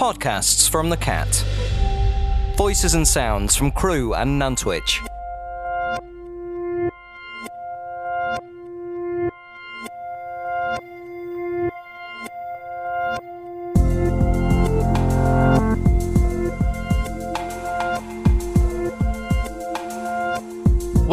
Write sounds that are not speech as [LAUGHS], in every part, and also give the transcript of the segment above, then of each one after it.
Podcasts from the Cat. Voices and sounds from Crewe and Nantwich.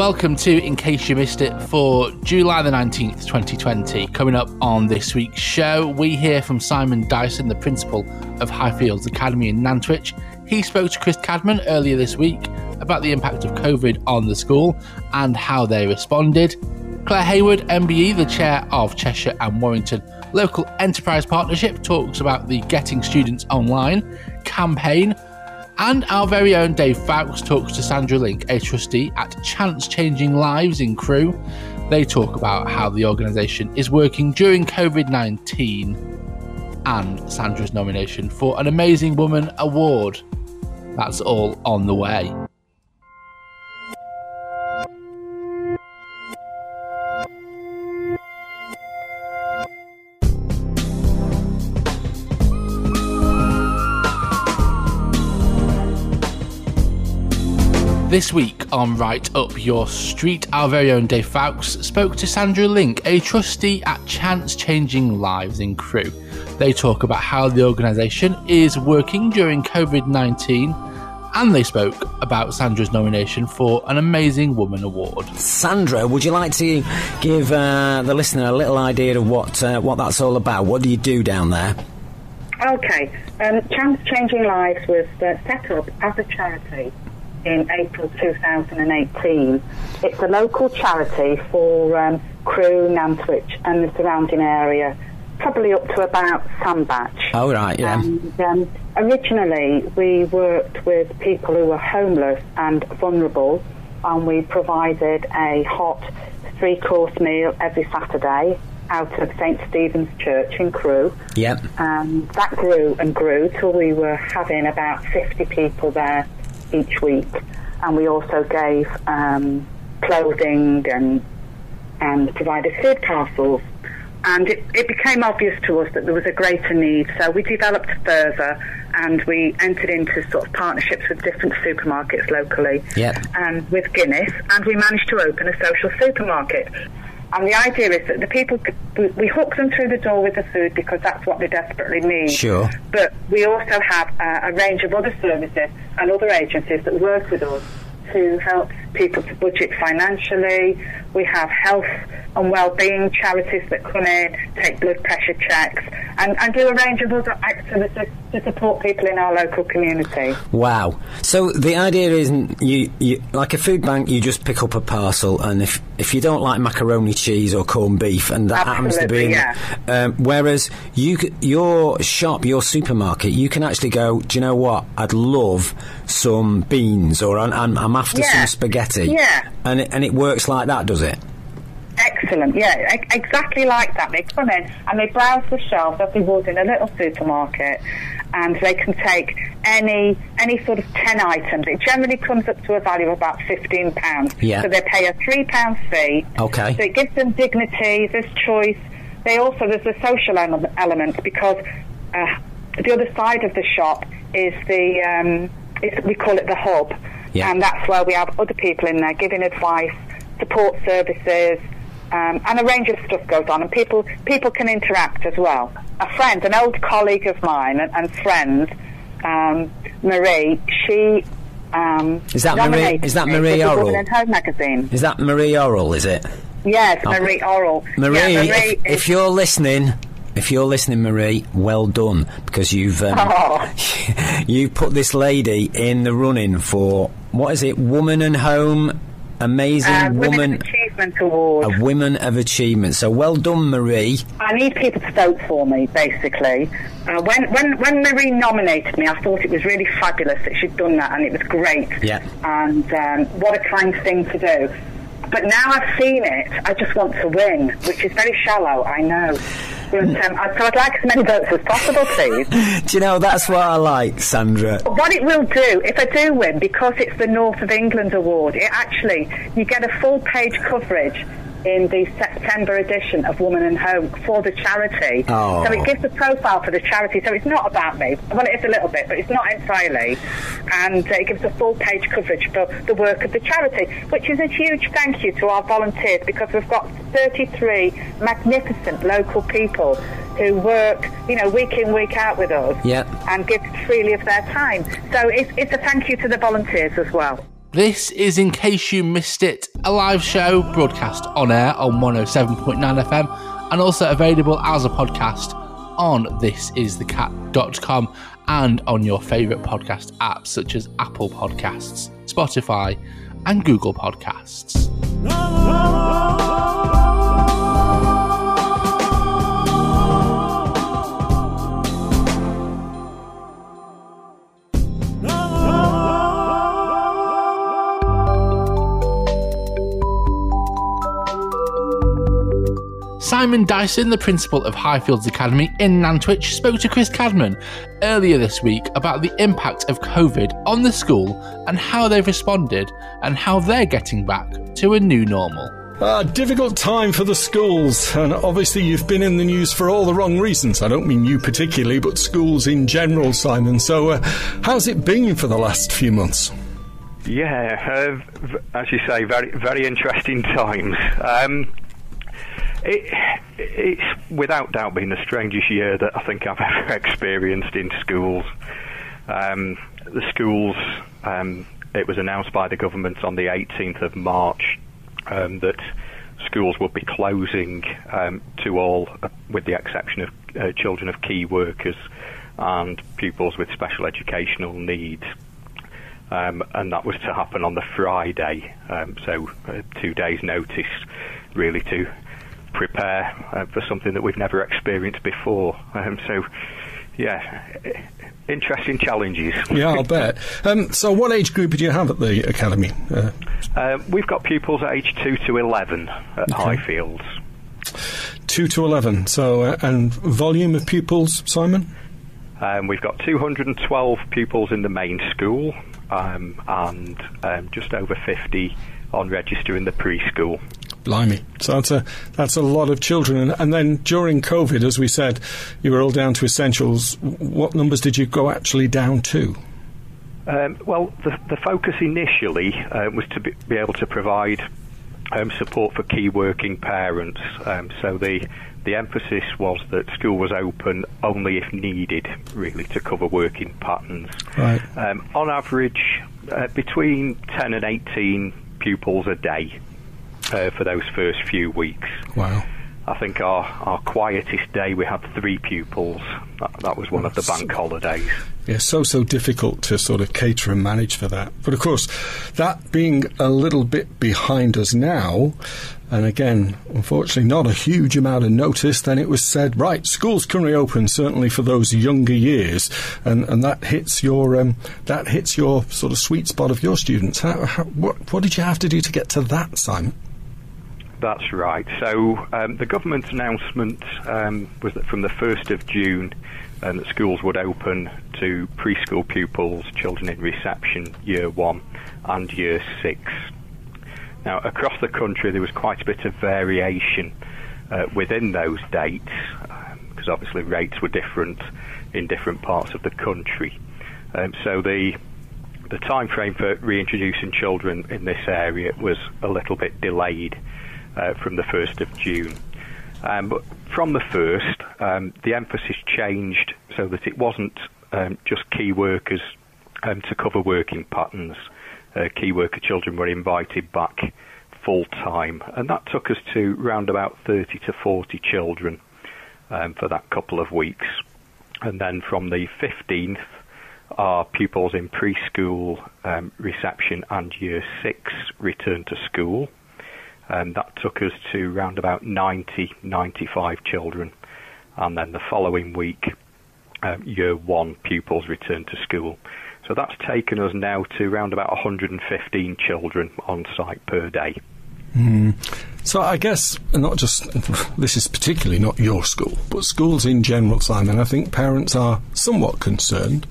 Welcome to In Case You Missed It for July the 19th, 2020. Coming up on this week's show, we hear from Simon Dyson, the principal of Highfields Academy in Nantwich. He spoke to Chris Cadman earlier this week about the impact of COVID on the school and how they responded. Claire Hayward, MBE, the chair of Cheshire and Warrington Local Enterprise Partnership, talks about the Getting Students Online campaign and our very own Dave Fowkes talks to Sandra Link, a trustee at Chance Changing Lives in Crewe. They talk about how the organisation is working during COVID 19 and Sandra's nomination for an Amazing Woman Award. That's all on the way. This week on Right Up Your Street, our very own Dave Fowkes spoke to Sandra Link, a trustee at Chance Changing Lives in Crewe. They talk about how the organisation is working during COVID 19 and they spoke about Sandra's nomination for an Amazing Woman Award. Sandra, would you like to give uh, the listener a little idea of what uh, what that's all about? What do you do down there? Okay, um, Chance Changing Lives was uh, set up as a charity in April 2018. It's a local charity for um, Crewe, Nantwich and the surrounding area, probably up to about Sandbach. Oh, right, yeah. And, um, originally, we worked with people who were homeless and vulnerable, and we provided a hot three-course meal every Saturday out of St Stephen's Church in Crewe. Yep. Um, that grew and grew till we were having about 50 people there each week, and we also gave um, clothing and and provided food parcels. And it, it became obvious to us that there was a greater need, so we developed further and we entered into sort of partnerships with different supermarkets locally Yep. and with Guinness, and we managed to open a social supermarket. And the idea is that the people, we, hook them through the door with the food because that's what they desperately need. Sure. But we also have uh, a range of other services and other agencies that work with us to help people to budget financially. We have health and well-being charities that come in, take blood pressure checks, and, and do a range of other activities to support people in our local community. Wow. So the idea isn't you, you like a food bank. You just pick up a parcel, and if if you don't like macaroni cheese or corned beef, and that happens to be, in Absolutely, um, whereas you your shop, your supermarket, you can actually go. Do you know what? I'd love some beans, or I'm, I'm, I'm after Yeah. some spaghetti. Yeah. And it, and it works like that, does it? Excellent, yeah, e- exactly like that. They come in and they browse the shelves as they would in a little supermarket, and they can take any any sort of ten items. It generally comes up to a value of about fifteen pounds. Yeah. So they pay a three pound fee. Okay. So it gives them dignity. There's choice. They also there's a social ele- element because uh, the other side of the shop is the um, it's, we call it the hub, Yeah. and that's where we have other people in there giving advice, support services. Um, and a range of stuff goes on, and people people can interact as well. A friend, an old colleague of mine and, and friend, um, Marie, she um, Is that Marie- is that Marie for the Orrell? Woman in Home magazine. Is that Marie Oral? Is it? Yes, Marie Oral. Marie, yeah, Marie if, if you're listening, if you're listening, Marie, well done because you've um, Oh. [LAUGHS] you put this lady in the running for what is it? Woman and Home, amazing uh, woman, Achievement Award. a women of achievement. So well done, Marie. I need people to vote for me, basically. Uh, when, when, when Marie nominated me, I thought it was really fabulous that she'd done that, and it was great. Yeah. And um, what a kind thing to do. But now I've seen it, I just want to win, which is very shallow, I know. But, um, I- so I'd like as many votes as possible, please. [LAUGHS] Do you know that's what I like, Sandra? What it will do, if I do win, because it's the North of England Award, it actually, you get a full page coverage in the September edition of Woman and Home for the charity. Oh. So it gives a profile for the charity. So it's not about me. Well, it is a little bit, but it's not entirely. And uh, it gives a full page coverage for the work of the charity, which is a huge thank you to our volunteers because we've got 33 magnificent local people who work, you know, week in, week out with us Yeah. and give freely of their time. So it's, it's a thank you to the volunteers as well. This is In Case You Missed It, a live show broadcast on air on 107.9 FM and also available as a podcast on thisisthecat.com and on your favourite podcast apps such as Apple Podcasts, Spotify, and Google Podcasts. Simon Dyson, the principal of Highfields Academy in Nantwich, spoke to Chris Cadman earlier this week about the impact of COVID on the school and how they've responded and how they're getting back to a new normal. A difficult time for the schools, and obviously you've been in the news for all the wrong reasons. I don't mean you particularly, but schools in general, Simon. So, uh, how's it been for the last few months? Yeah, uh, as you say, very very interesting times. Um, it, it's without doubt been the strangest year that I think I've [LAUGHS] ever experienced in schools. Um, the schools, um, it was announced by the government on the 18th of March um, that schools would be closing um, to all, uh, with the exception of uh, children of key workers and pupils with special educational needs. Um, and that was to happen on the Friday, um, so uh, two days' notice, really to prepare uh, for something that we've never experienced before. Um, so, yeah, interesting challenges. Yeah, I'll bet. Um, so, what age group do you have at the academy? Uh, Uh, we've got pupils aged 2 to 11 at Highfields. two to eleven. So, uh, and volume of pupils, Simon? Um, we've got 212 pupils in the main school um, and um, just over 50 on register in the preschool. Blimey. So that's a that's a lot of children. And, and then during COVID, as we said, you were all down to essentials. What numbers did you go actually down to? Um, well, the, the focus initially uh, was to be, be able to provide um, support for key working parents. Um, so the the emphasis was that school was open only if needed, really, to cover working patterns. Right. Um, on average, uh, between 10 and 18 pupils a day uh, for those first few weeks. Wow. I think our, our quietest day we had three pupils. That, that was one of the bank holidays. Yeah, so so difficult to sort of cater and manage for that. But of course, that being a little bit behind us now, and again, unfortunately, not a huge amount of notice. Then it was said, right, schools can reopen certainly for those younger years, and and that hits your um, that hits your sort of sweet spot of your students. How, how, what what did you have to do to get to that, Simon? That's right. So um, the government's announcement um, was that from the 1st of June, um, that schools would open to preschool pupils, children in reception, year one and year six. Now, across the country, there was quite a bit of variation uh, within those dates, because obviously rates were different in different parts of the country. Um, so the the time frame for reintroducing children in this area was a little bit delayed uh, from the 1st of June. Um, but from the 1st, um, the emphasis changed so that it wasn't um, just key workers um, to cover working patterns. Uh, key worker children were invited back full time, and that took us to round about 30 to 40 children um, for that couple of weeks. And then from the 15th, our pupils in preschool, um, reception, and year six returned to school. Um, that took us to round about 90, 95 children. And then the following week, um, year one pupils returned to school. So that's taken us now to round about 115 children on site per day. Mm. So I guess not just this is particularly not your school, but schools in general, Simon. I think parents are somewhat concerned,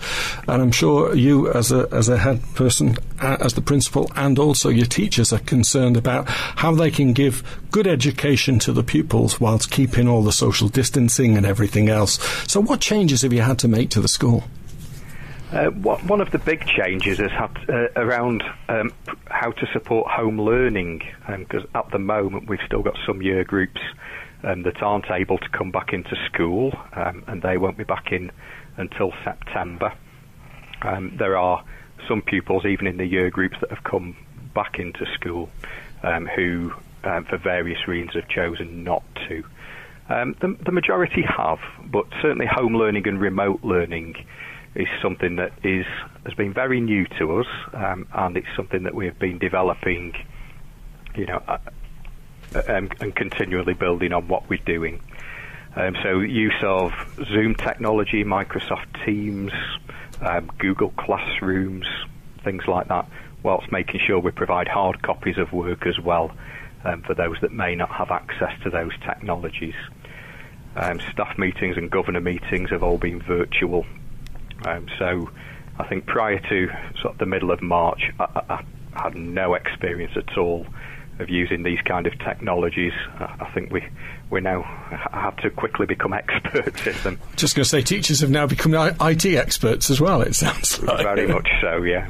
and I'm sure you, as a as a head person, as the principal, and also your teachers are concerned about how they can give good education to the pupils whilst keeping all the social distancing and everything else. So, what changes have you had to make to the school? Uh, one of the big changes is had, uh, around um, how to support home learning, because um, at the moment we've still got some year groups um, that aren't able to come back into school, um, and they won't be back in until September. Um, there are some pupils, even in the year groups, that have come back into school um, who, for various reasons, have chosen not to. The, the majority have, but certainly home learning and remote learning is something that is has been very new to us, um, and it's something that we have been developing, you know, uh, um, and continually building on what we're doing. Um, so, use of Zoom technology, Microsoft Teams, um, Google Classrooms, things like that, whilst making sure we provide hard copies of work as well um, for those that may not have access to those technologies. Um, staff meetings and governor meetings have all been virtual um, so I think prior to sort of the middle of March, I, I had no experience at all of using these kind of technologies. I think we we now have to quickly become experts in them. Just going to say, teachers have now become IT experts as well. It sounds [LAUGHS] like very much so. Yeah.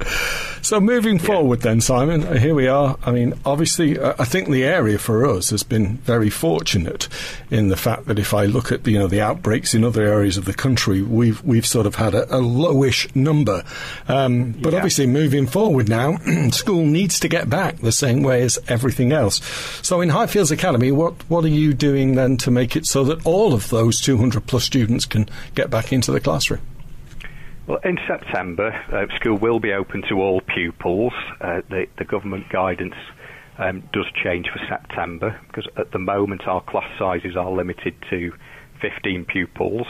So moving yeah. forward, then, Simon, uh, here we are. I mean, obviously, uh, I think the area for us has been very fortunate in the fact that if I look at the, you know the outbreaks in other areas of the country, we've we've sort of had a, a lowish number. Um, but yeah. obviously, moving forward now, [CLEARS THROAT] school needs to get back the same way as everything else. So in Highfields Academy, what what are you doing? Then to make it so that all of those 200 plus students can get back into the classroom? Well, in September, uh, school will be open to all pupils. Uh, the, the, government guidance um, does change for September because at the moment our class sizes are limited to 15 pupils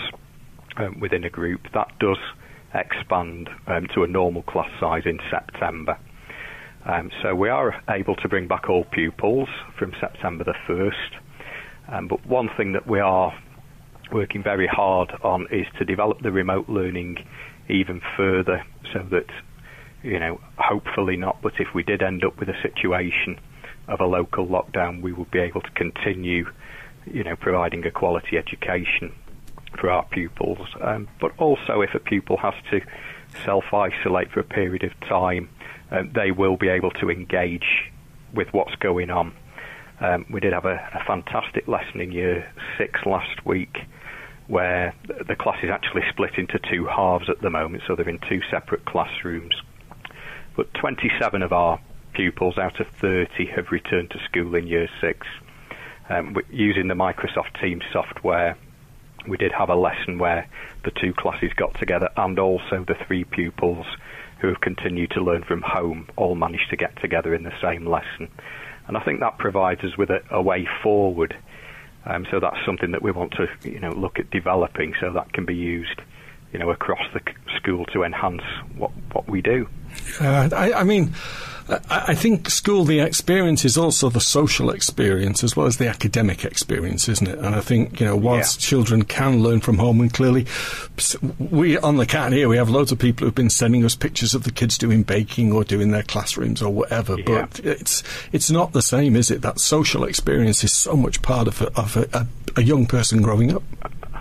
um, within a group. That does expand um, to a normal class size in September. Um, so we are able to bring back all pupils from September the 1st. Um, but one thing that we are working very hard on is to develop the remote learning even further so that, you know, hopefully not, but if we did end up with a situation of a local lockdown, we would be able to continue, you know, providing a quality education for our pupils. Um, but also, if a pupil has to self isolate for a period of time, um, they will be able to engage with what's going on um, we did have a, a, fantastic lesson in year six last week where the class is actually split into two halves at the moment, so they're in two separate classrooms. But 27 of our pupils out of 30 have returned to school in year six. Um, using the Microsoft Teams software, we did have a lesson where the two classes got together and also the three pupils who have continued to learn from home all managed to get together in the same lesson. And I think that provides us with a, a way forward. Um, so that's something that we want to, you know, look at developing so that can be used, you know, across the school to enhance what, what we do. Uh, I, I mean, I think school, the experience is also the social experience as well as the academic experience, isn't it? And I think, you know, whilst yeah. children can learn from home, and clearly, we on the cat here, we have loads of people who've been sending us pictures of the kids doing baking or doing their classrooms or whatever. Yeah. But it's it's not the same, is it? That social experience is so much part of a, of a, a, a young person growing up.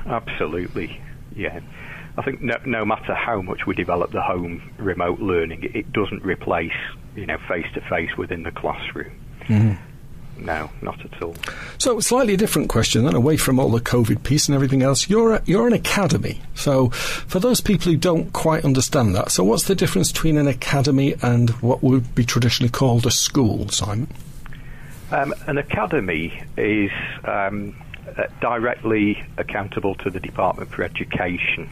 Absolutely, yeah. I think no, no matter how much we develop the home remote learning, it doesn't replace you know face to face within the classroom. Mm-hmm. No, not at all. So, slightly different question then, away from all the COVID piece and everything else. You're a, you're an academy. So, for those people who don't quite understand that, so what's the difference between an academy and what would be traditionally called a school, Simon? Um, an academy is um, uh, directly accountable to the Department for Education.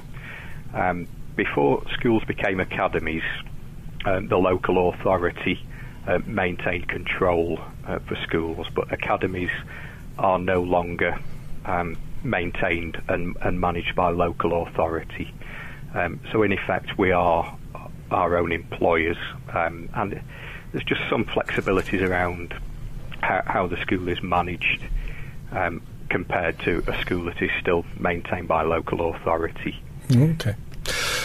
Um, before schools became academies, um, the local authority uh, maintained control uh, for schools, but academies are no longer um, maintained and, and, managed by local authority. Um, so, in effect, we are our own employers, um, and there's just some flexibilities around how, how the school is managed um, compared to a school that is still maintained by local authority. Okay.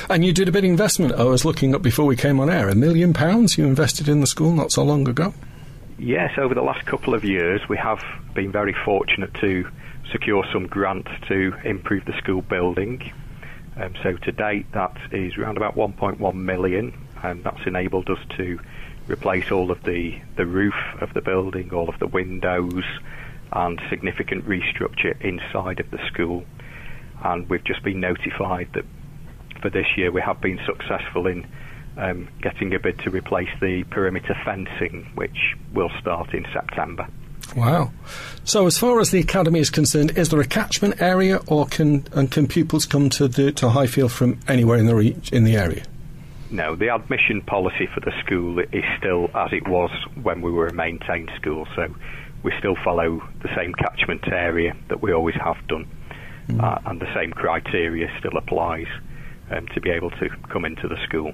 And you did a big investment. I was looking up before we came on air. A million pounds you invested in the school not so long ago. Yes, over the last couple of years, we have been very fortunate to secure some grants to improve the school building. Um, so to date, that is around about 1.1 million, and that's enabled us to replace all of the, the roof of the building, all of the windows, and significant restructure inside of the school. And we've just been notified that for this year we have been successful in um, getting a bid to replace the perimeter fencing, which will start in September. Wow. So, as far as the academy is concerned, is there a catchment area, or can and can pupils come to the to Highfield from anywhere in the re- in the area? No, the admission policy for the school is still as it was when we were a maintained school. So, we still follow the same catchment area that we always have done, mm. uh, and the same criteria still applies um, to be able to come into the school.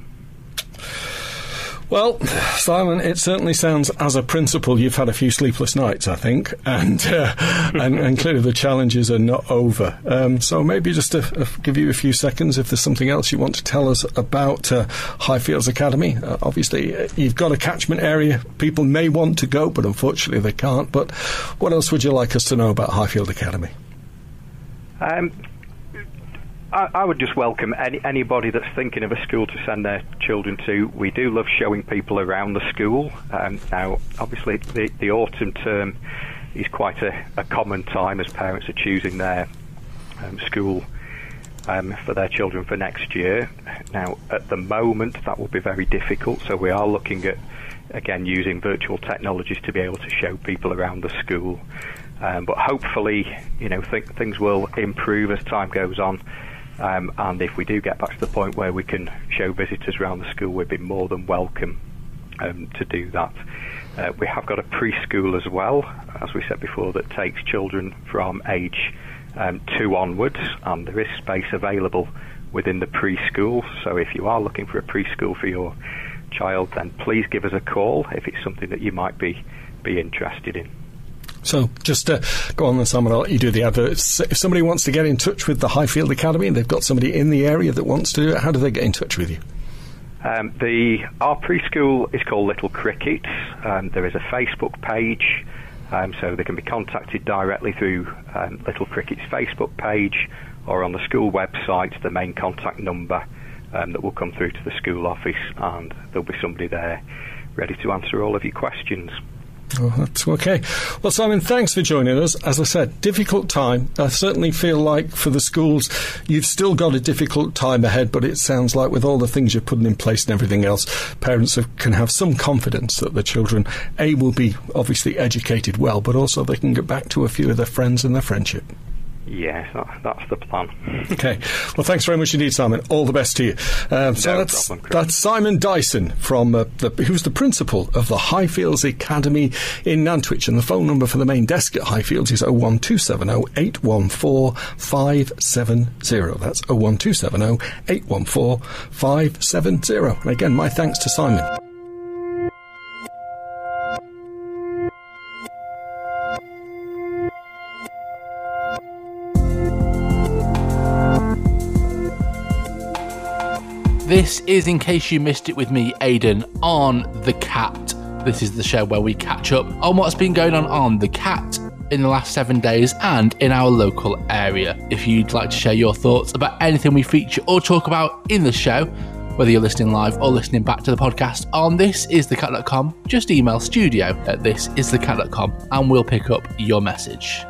Well, Simon, it certainly sounds as a principal you've had a few sleepless nights, I think, and uh, [LAUGHS] and, and, clearly the challenges are not over. Um, so maybe just to give you a few seconds if there's something else you want to tell us about uh, Highfields Academy. Uh, obviously, uh, you've got a catchment area. People may want to go, but unfortunately they can't. But what else would you like us to know about Highfield Academy? Um, I, I would just welcome any, anybody that's thinking of a school to send their children to. We do love showing people around the school. Um, now, obviously, the, the autumn term is quite a, a common time as parents are choosing their um, school um, for their children for next year. Now, at the moment, that will be very difficult, so we are looking at, again, using virtual technologies to be able to show people around the school. Um, but hopefully, you know, th- things will improve as time goes on. Um, and if we do get back to the point where we can show visitors around the school, we'd be more than welcome um, to do that. Uh, we have got a preschool as well, as we said before, that takes children from age um, two onwards, and there is space available within the preschool. So if you are looking for a preschool for your child, then please give us a call if it's something that you might be be interested in. So just uh, go on then, Simon. I'll let you do the adverts. If somebody wants to get in touch with the Highfield Academy and they've got somebody in the area that wants to do it, how do they get in touch with you? Um, the our preschool is called Little Cricket. Um, there is a Facebook page, um, so they can be contacted directly through um, Little Cricket's Facebook page or on the school website. The main contact number um, that will come through to the school office, and there'll be somebody there ready to answer all of your questions. Oh, that's okay. Well, Simon, thanks for joining us. As I said, difficult time. I certainly feel like for the schools, you've still got a difficult time ahead, but it sounds like with all the things you're putting in place and everything else, parents have, can have some confidence that the children, A, will be obviously educated well, but also they can get back to a few of their friends and their friendship. Yes, that, that's the plan. Okay. Well, thanks very much indeed, Simon. All the best to you. Um, so no that's, problem, that's Simon Dyson from uh, the, who's the principal of the Highfields Academy in Nantwich, and the phone number for the main desk at Highfields is 01270 814 570. That's 01270 814 570. And again, my thanks to Simon. This is In Case You Missed It with me, Aidan, on The Cat. This is the show where we catch up on what's been going on on The Cat in the last seven days and in our local area. If you'd like to share your thoughts about anything we feature or talk about in the show, whether you're listening live or listening back to the podcast on thisisthecat.com, just email studio at thisisthecat.com and we'll pick up your message.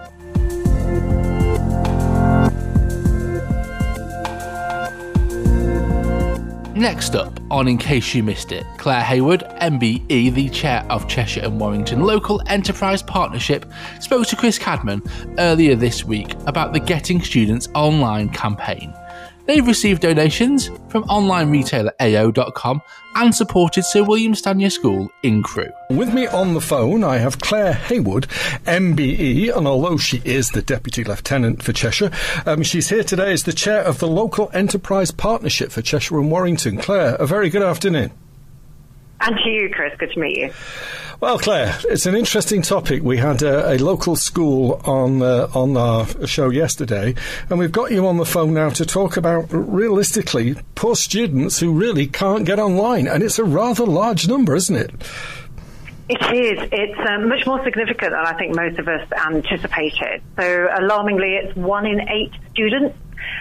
Next up, on In Case You Missed It, Claire Hayward, MBE, the chair of Cheshire and Warrington Local Enterprise Partnership, spoke to Chris Cadman earlier this week about the Getting Students Online campaign. They've received donations from online retailer AO.com and supported Sir William Stanier School in Crewe. With me on the phone, I have Claire Hayward, MBE, and although she is the Deputy Lieutenant for Cheshire, um, she's here today as the Chair of the Local Enterprise Partnership for Cheshire and Warrington. Claire, a very good afternoon. And to you, Chris. Good to meet you. Well, Claire, it's an interesting topic. We had a, a local school on uh, on our show yesterday, and we've got you on the phone now to talk about realistically poor students who really can't get online, and it's a rather large number, isn't it? It is. It's um, much more significant than I think most of us anticipated. So, alarmingly, it's one in eight students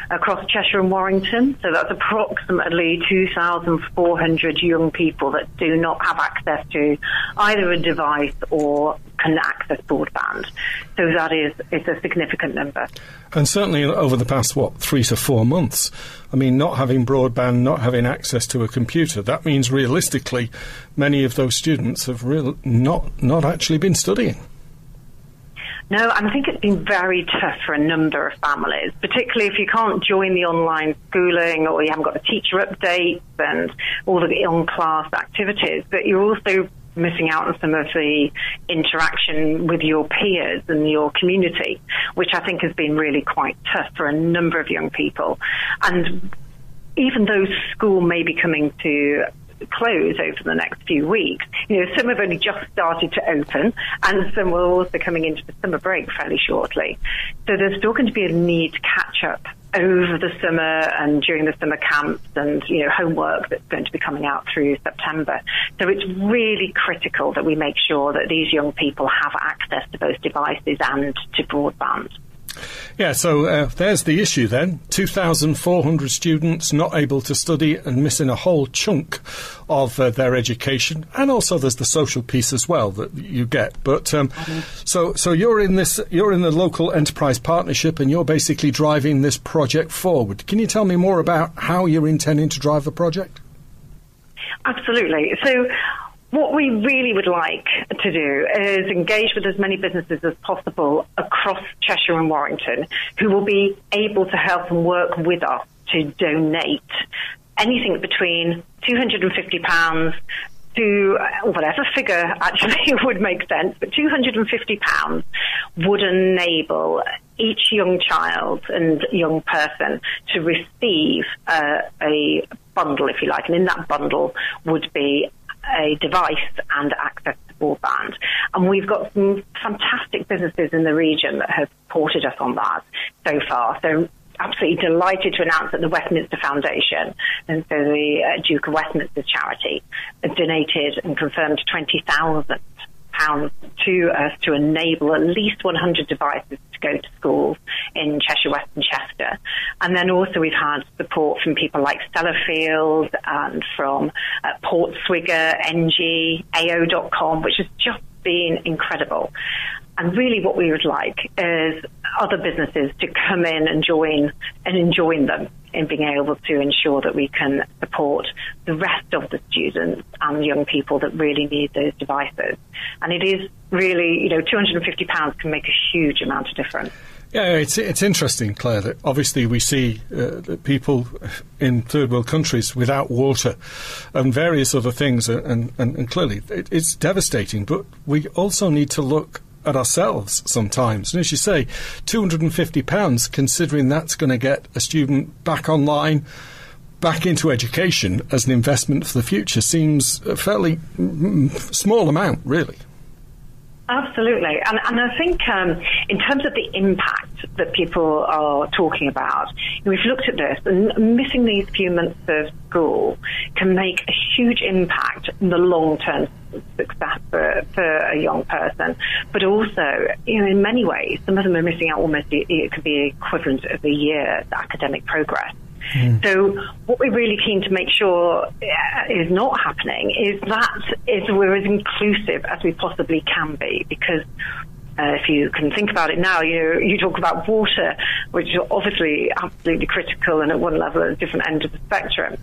across Cheshire and Warrington. So that's approximately 2,400 young people that do not have access to either a device or can access broadband. So that is is a significant number. And certainly over the past what three to four months, I mean, not having broadband, not having access to a computer, that means realistically, many of those students have real, not not actually been studying. No, and I think it's been very tough for a number of families, particularly if you can't join the online schooling or you haven't got the teacher updates and all the on-class activities. But you're also missing out on some of the interaction with your peers and your community, which I think has been really quite tough for a number of young people. And even though school may be coming to close over the next few weeks. You know, some have only just started to open, and some will also coming into the summer break fairly shortly. So there's still going to be a need to catch up over the summer and during the summer camps and you know homework that's going to be coming out through September. So it's really critical that we make sure that these young people have access to both devices and to broadband. Yeah, so uh, there's the issue then. 2,400 students not able to study and missing a whole chunk of uh, their education. And also there's the social piece as well that you get. But um, so so you're in this you're in the local enterprise partnership and you're basically driving this project forward. Can you tell me more about how you're intending to drive the project? Absolutely. So what we really would like to do is engage with as many businesses as possible across Cheshire and Warrington who will be able to help and work with us to donate anything between £250 to whatever figure actually [LAUGHS] would make sense, but £250 would enable each young child and young person to receive uh, a bundle, if you like, and in that bundle would be a device and access to broadband. And we've got some fantastic businesses in the region that have supported us on that so far. So absolutely delighted to announce that the Westminster Foundation, and so the uh, Duke of Westminster charity, has donated and confirmed 20,000 pounds to us to enable at least 100 devices to go to schools in Cheshire West and Chester. And then also we've had support from people like Sellafield and from uh, PortSwigger, NG, AO.com, which has just been incredible. And really what we would like is other businesses to come in and join and join them in being able to ensure that we can support the rest of the students and young people that really need those devices. And it is really, you know, £250 can make a huge amount of difference. Yeah, it's it's interesting, Claire. That obviously we see uh, that people in third world countries without water and various other things, uh, and, and, and clearly it, it's devastating. But we also need to look at ourselves sometimes. And as you say, £250, considering that's going to get a student back online, back into education as an investment for the future, seems a fairly small amount, really. Absolutely. And, and I think um, in terms of the impact that people are talking about, we've looked at this and missing these few months of school can make a huge impact in the long term success for, for a young person. But also, you know, in many ways, some of them are missing out almost, it could be equivalent of a year's academic progress. Mm. So what we're really keen to make sure uh, is not happening is that is we're as inclusive as we possibly can be because uh, if you can think about it now, you you talk about water, which is obviously absolutely critical and at one level at a different end of the spectrum.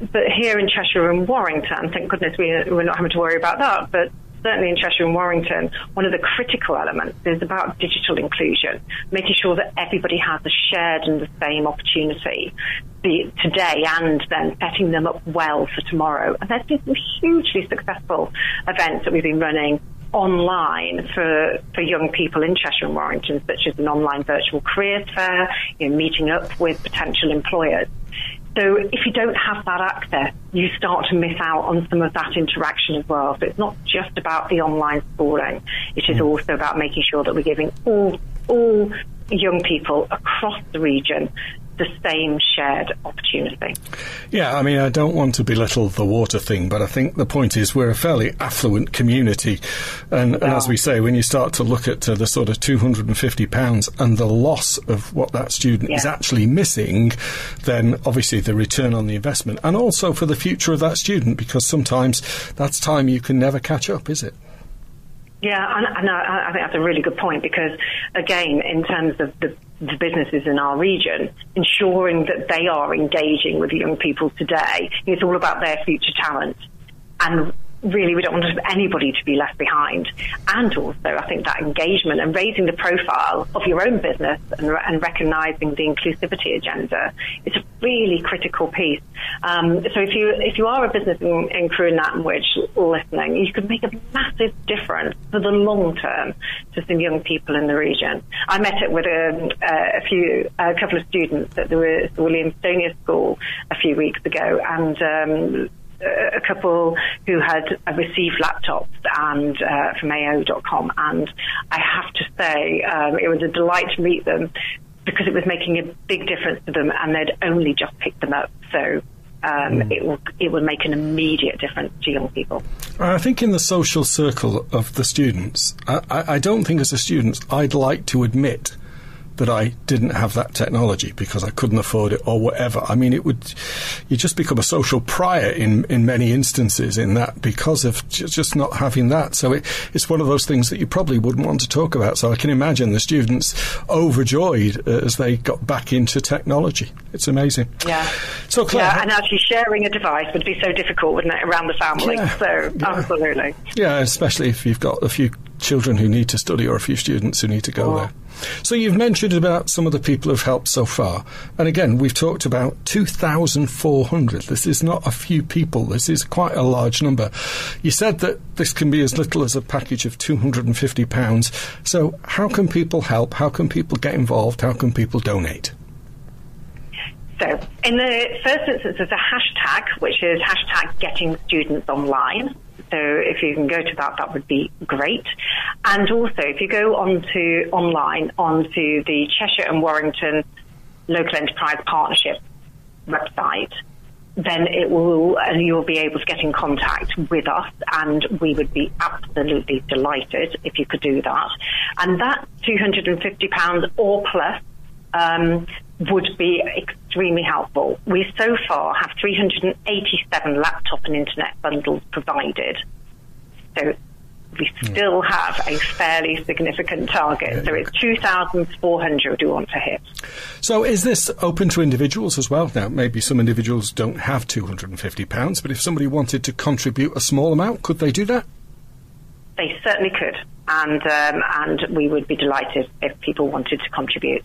But here in Cheshire and Warrington, thank goodness we, we're not having to worry about that. But certainly in Cheshire and Warrington, one of the critical elements is about digital inclusion, making sure that everybody has a shared and the same opportunity today and then setting them up well for tomorrow. And there's been some hugely successful events that we've been running online for, for young people in Cheshire and Warrington, such as an online virtual careers fair, you know, meeting up with potential employers. So if you don't have that access, you start to miss out on some of that interaction as well. So it's not just about the online schooling; it is mm. also about making sure that we're giving all all young people across the region the same shared opportunity. Yeah, I mean, I don't want to belittle the water thing, but I think the point is we're a fairly affluent community. And, and as we say, when you start to look at uh, the sort of £250 and the loss of what that student Yeah. is actually missing, then obviously the return on the investment and also for the future of that student, because sometimes that's time you can never catch up, is it? Yeah, and, and I, I think that's a really good point because, again, in terms of the, the businesses in our region, ensuring that they are engaging with young people today, it's all about their future talent. And really, we don't want anybody to be left behind. And also, I think that engagement and raising the profile of your own business and, and recognising the inclusivity agenda is a really critical piece. Um, so if you if you are a business in, in and Nantwich listening, you could make a massive difference for the long term to some young people in the region. I met it with a, a few a couple of students at the William Stanier School a few weeks ago, and. Um, a couple who had received laptops and uh, from AO.com, and I have to say um, it was a delight to meet them because it was making a big difference to them, and they'd only just picked them up. So um, it will it will make an immediate difference to young people. I think in the social circle of the students, I, I I don't think as a student I'd like to admit that I didn't have that technology because I couldn't afford it or whatever. I mean, it would, you just become a social prior in, in many instances in that because of just not having that. So it, it's one of those things that you probably wouldn't want to talk about. So I can imagine the students overjoyed uh, as they got back into technology. It's amazing. Yeah. So Claire, Yeah, and actually sharing a device would be so difficult, wouldn't it, around the family? Yeah. So Yeah. absolutely. Yeah, especially if you've got a few children who need to study or a few students who need to go Oh. there. So you've mentioned about some of the people who've helped so far. And again, we've talked about 2,400. This is not a few people. This is quite a large number. You said that this can be as little as a package of £250. So how can people help? How can people get involved? How can people donate? So, in the first instance, there's a hashtag, which is hashtag getting students online. So, if you can go to that, that would be great. And also, if you go onto online onto the Cheshire and Warrington Local Enterprise Partnership website, then it will, and you'll be able to get in contact with us, and we would be absolutely delighted if you could do that. And that £250 or plus um, would be extremely helpful. We so far have 387 laptop and internet bundles provided. So we still have a fairly significant target. So it's 2,400 we want to hit. So is this open to individuals as well? Now, maybe some individuals don't have £250, but if somebody wanted to contribute a small amount, could they do that? They certainly could, and um, and we would be delighted if people wanted to contribute.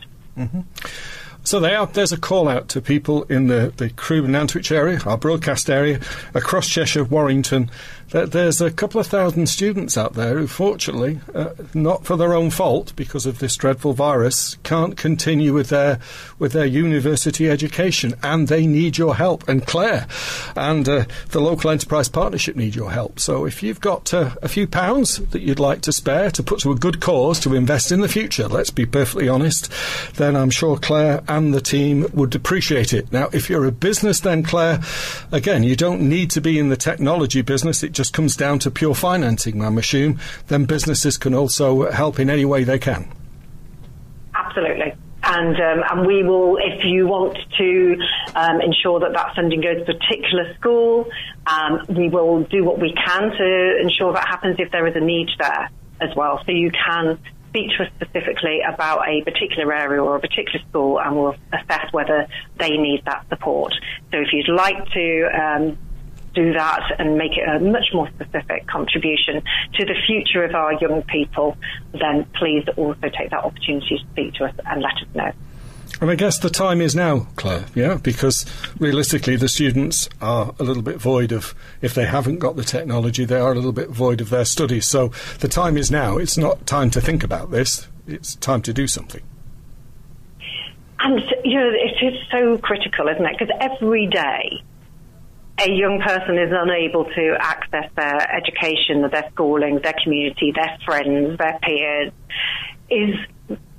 So are, there's a call out to people in the, the Crewe and Nantwich area, our broadcast area, across Cheshire, Warrington. That there's a couple of thousand students out there who, fortunately, uh, not for their own fault because of this dreadful virus, can't continue with their with their university education, and they need your help. And Claire and uh, the local enterprise partnership need your help. So if you've got uh, a few pounds that you'd like to spare to put to a good cause to invest in the future, let's be perfectly honest, then I'm sure Claire and the team would appreciate it. Now, if you're a business, then Claire, again, you don't need to be in the technology business. It just comes down to pure financing, I'm assuming. Then businesses can also help in any way they can. Absolutely. And, um, and we will, if you want to um, ensure that that funding goes to a particular school, um, we will do what we can to ensure that happens if there is a need there as well. So you can speak to us specifically about a particular area or a particular school and we'll assess whether they need that support. So if you'd like to um, do that and make it a much more specific contribution to the future of our young people, then please also take that opportunity to speak to us and let us know. And I guess the time is now, Claire, yeah, because realistically the students are a little bit void of, if they haven't got the technology, they are a little bit void of their studies. So the time is now. It's not time to think about this, it's time to do something. and, you know, it is so critical, isn't it? Because every day a young person is unable to access their education, their schooling, their community, their friends, their peers, is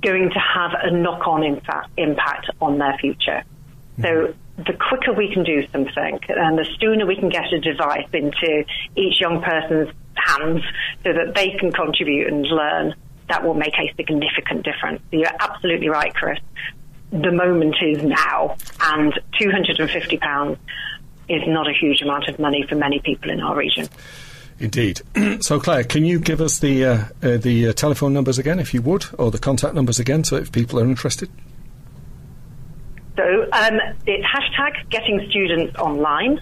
going to have a knock on impact on their future. So mm-hmm. the quicker we can do something and the sooner we can get a device into each young person's hands so that they can contribute and learn, that will make a significant difference. You're absolutely right, Chris. The moment is now, and £250 is not a huge amount of money for many people in our region. Indeed. [CLEARS THROAT] so, Claire, can you give us the uh, uh, the uh, telephone numbers again, if you would, or the contact numbers again, so if people are interested? So um, it's hashtag getting students online.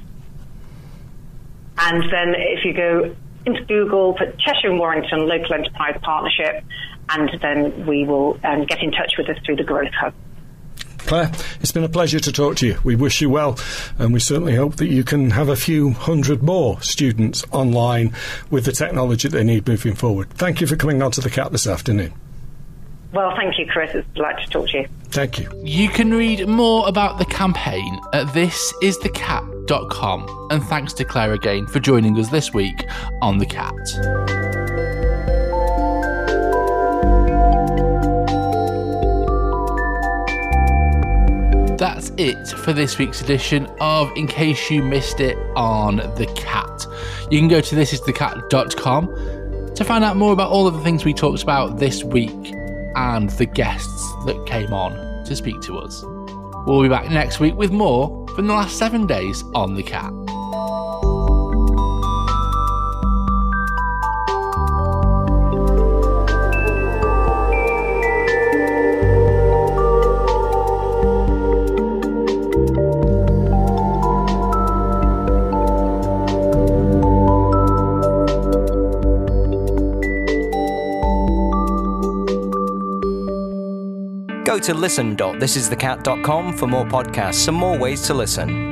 And then if you go into Google, put Cheshire and Warrington Local Enterprise Partnership, and then we will um, get in touch with us through the Growth Hub. Claire, it's been a pleasure to talk to you. We wish you well, and we certainly hope that you can have a few hundred more students online with the technology they need moving forward. Thank you for coming on to the CAT this afternoon. Well, thank you, Chris. It's a delight to talk to you. Thank you. You can read more about the campaign at thisisthecat.com. And thanks to Claire again for joining us this week on The Cat. That's it for this week's edition of In Case You Missed It on The Cat. You can go to thisisthecat.com to find out more about all of the things we talked about this week and the guests that came on to speak to us. We'll be back next week with more from the last seven days on the cat. To listen.thisisthecat.com for more podcasts and more ways to listen.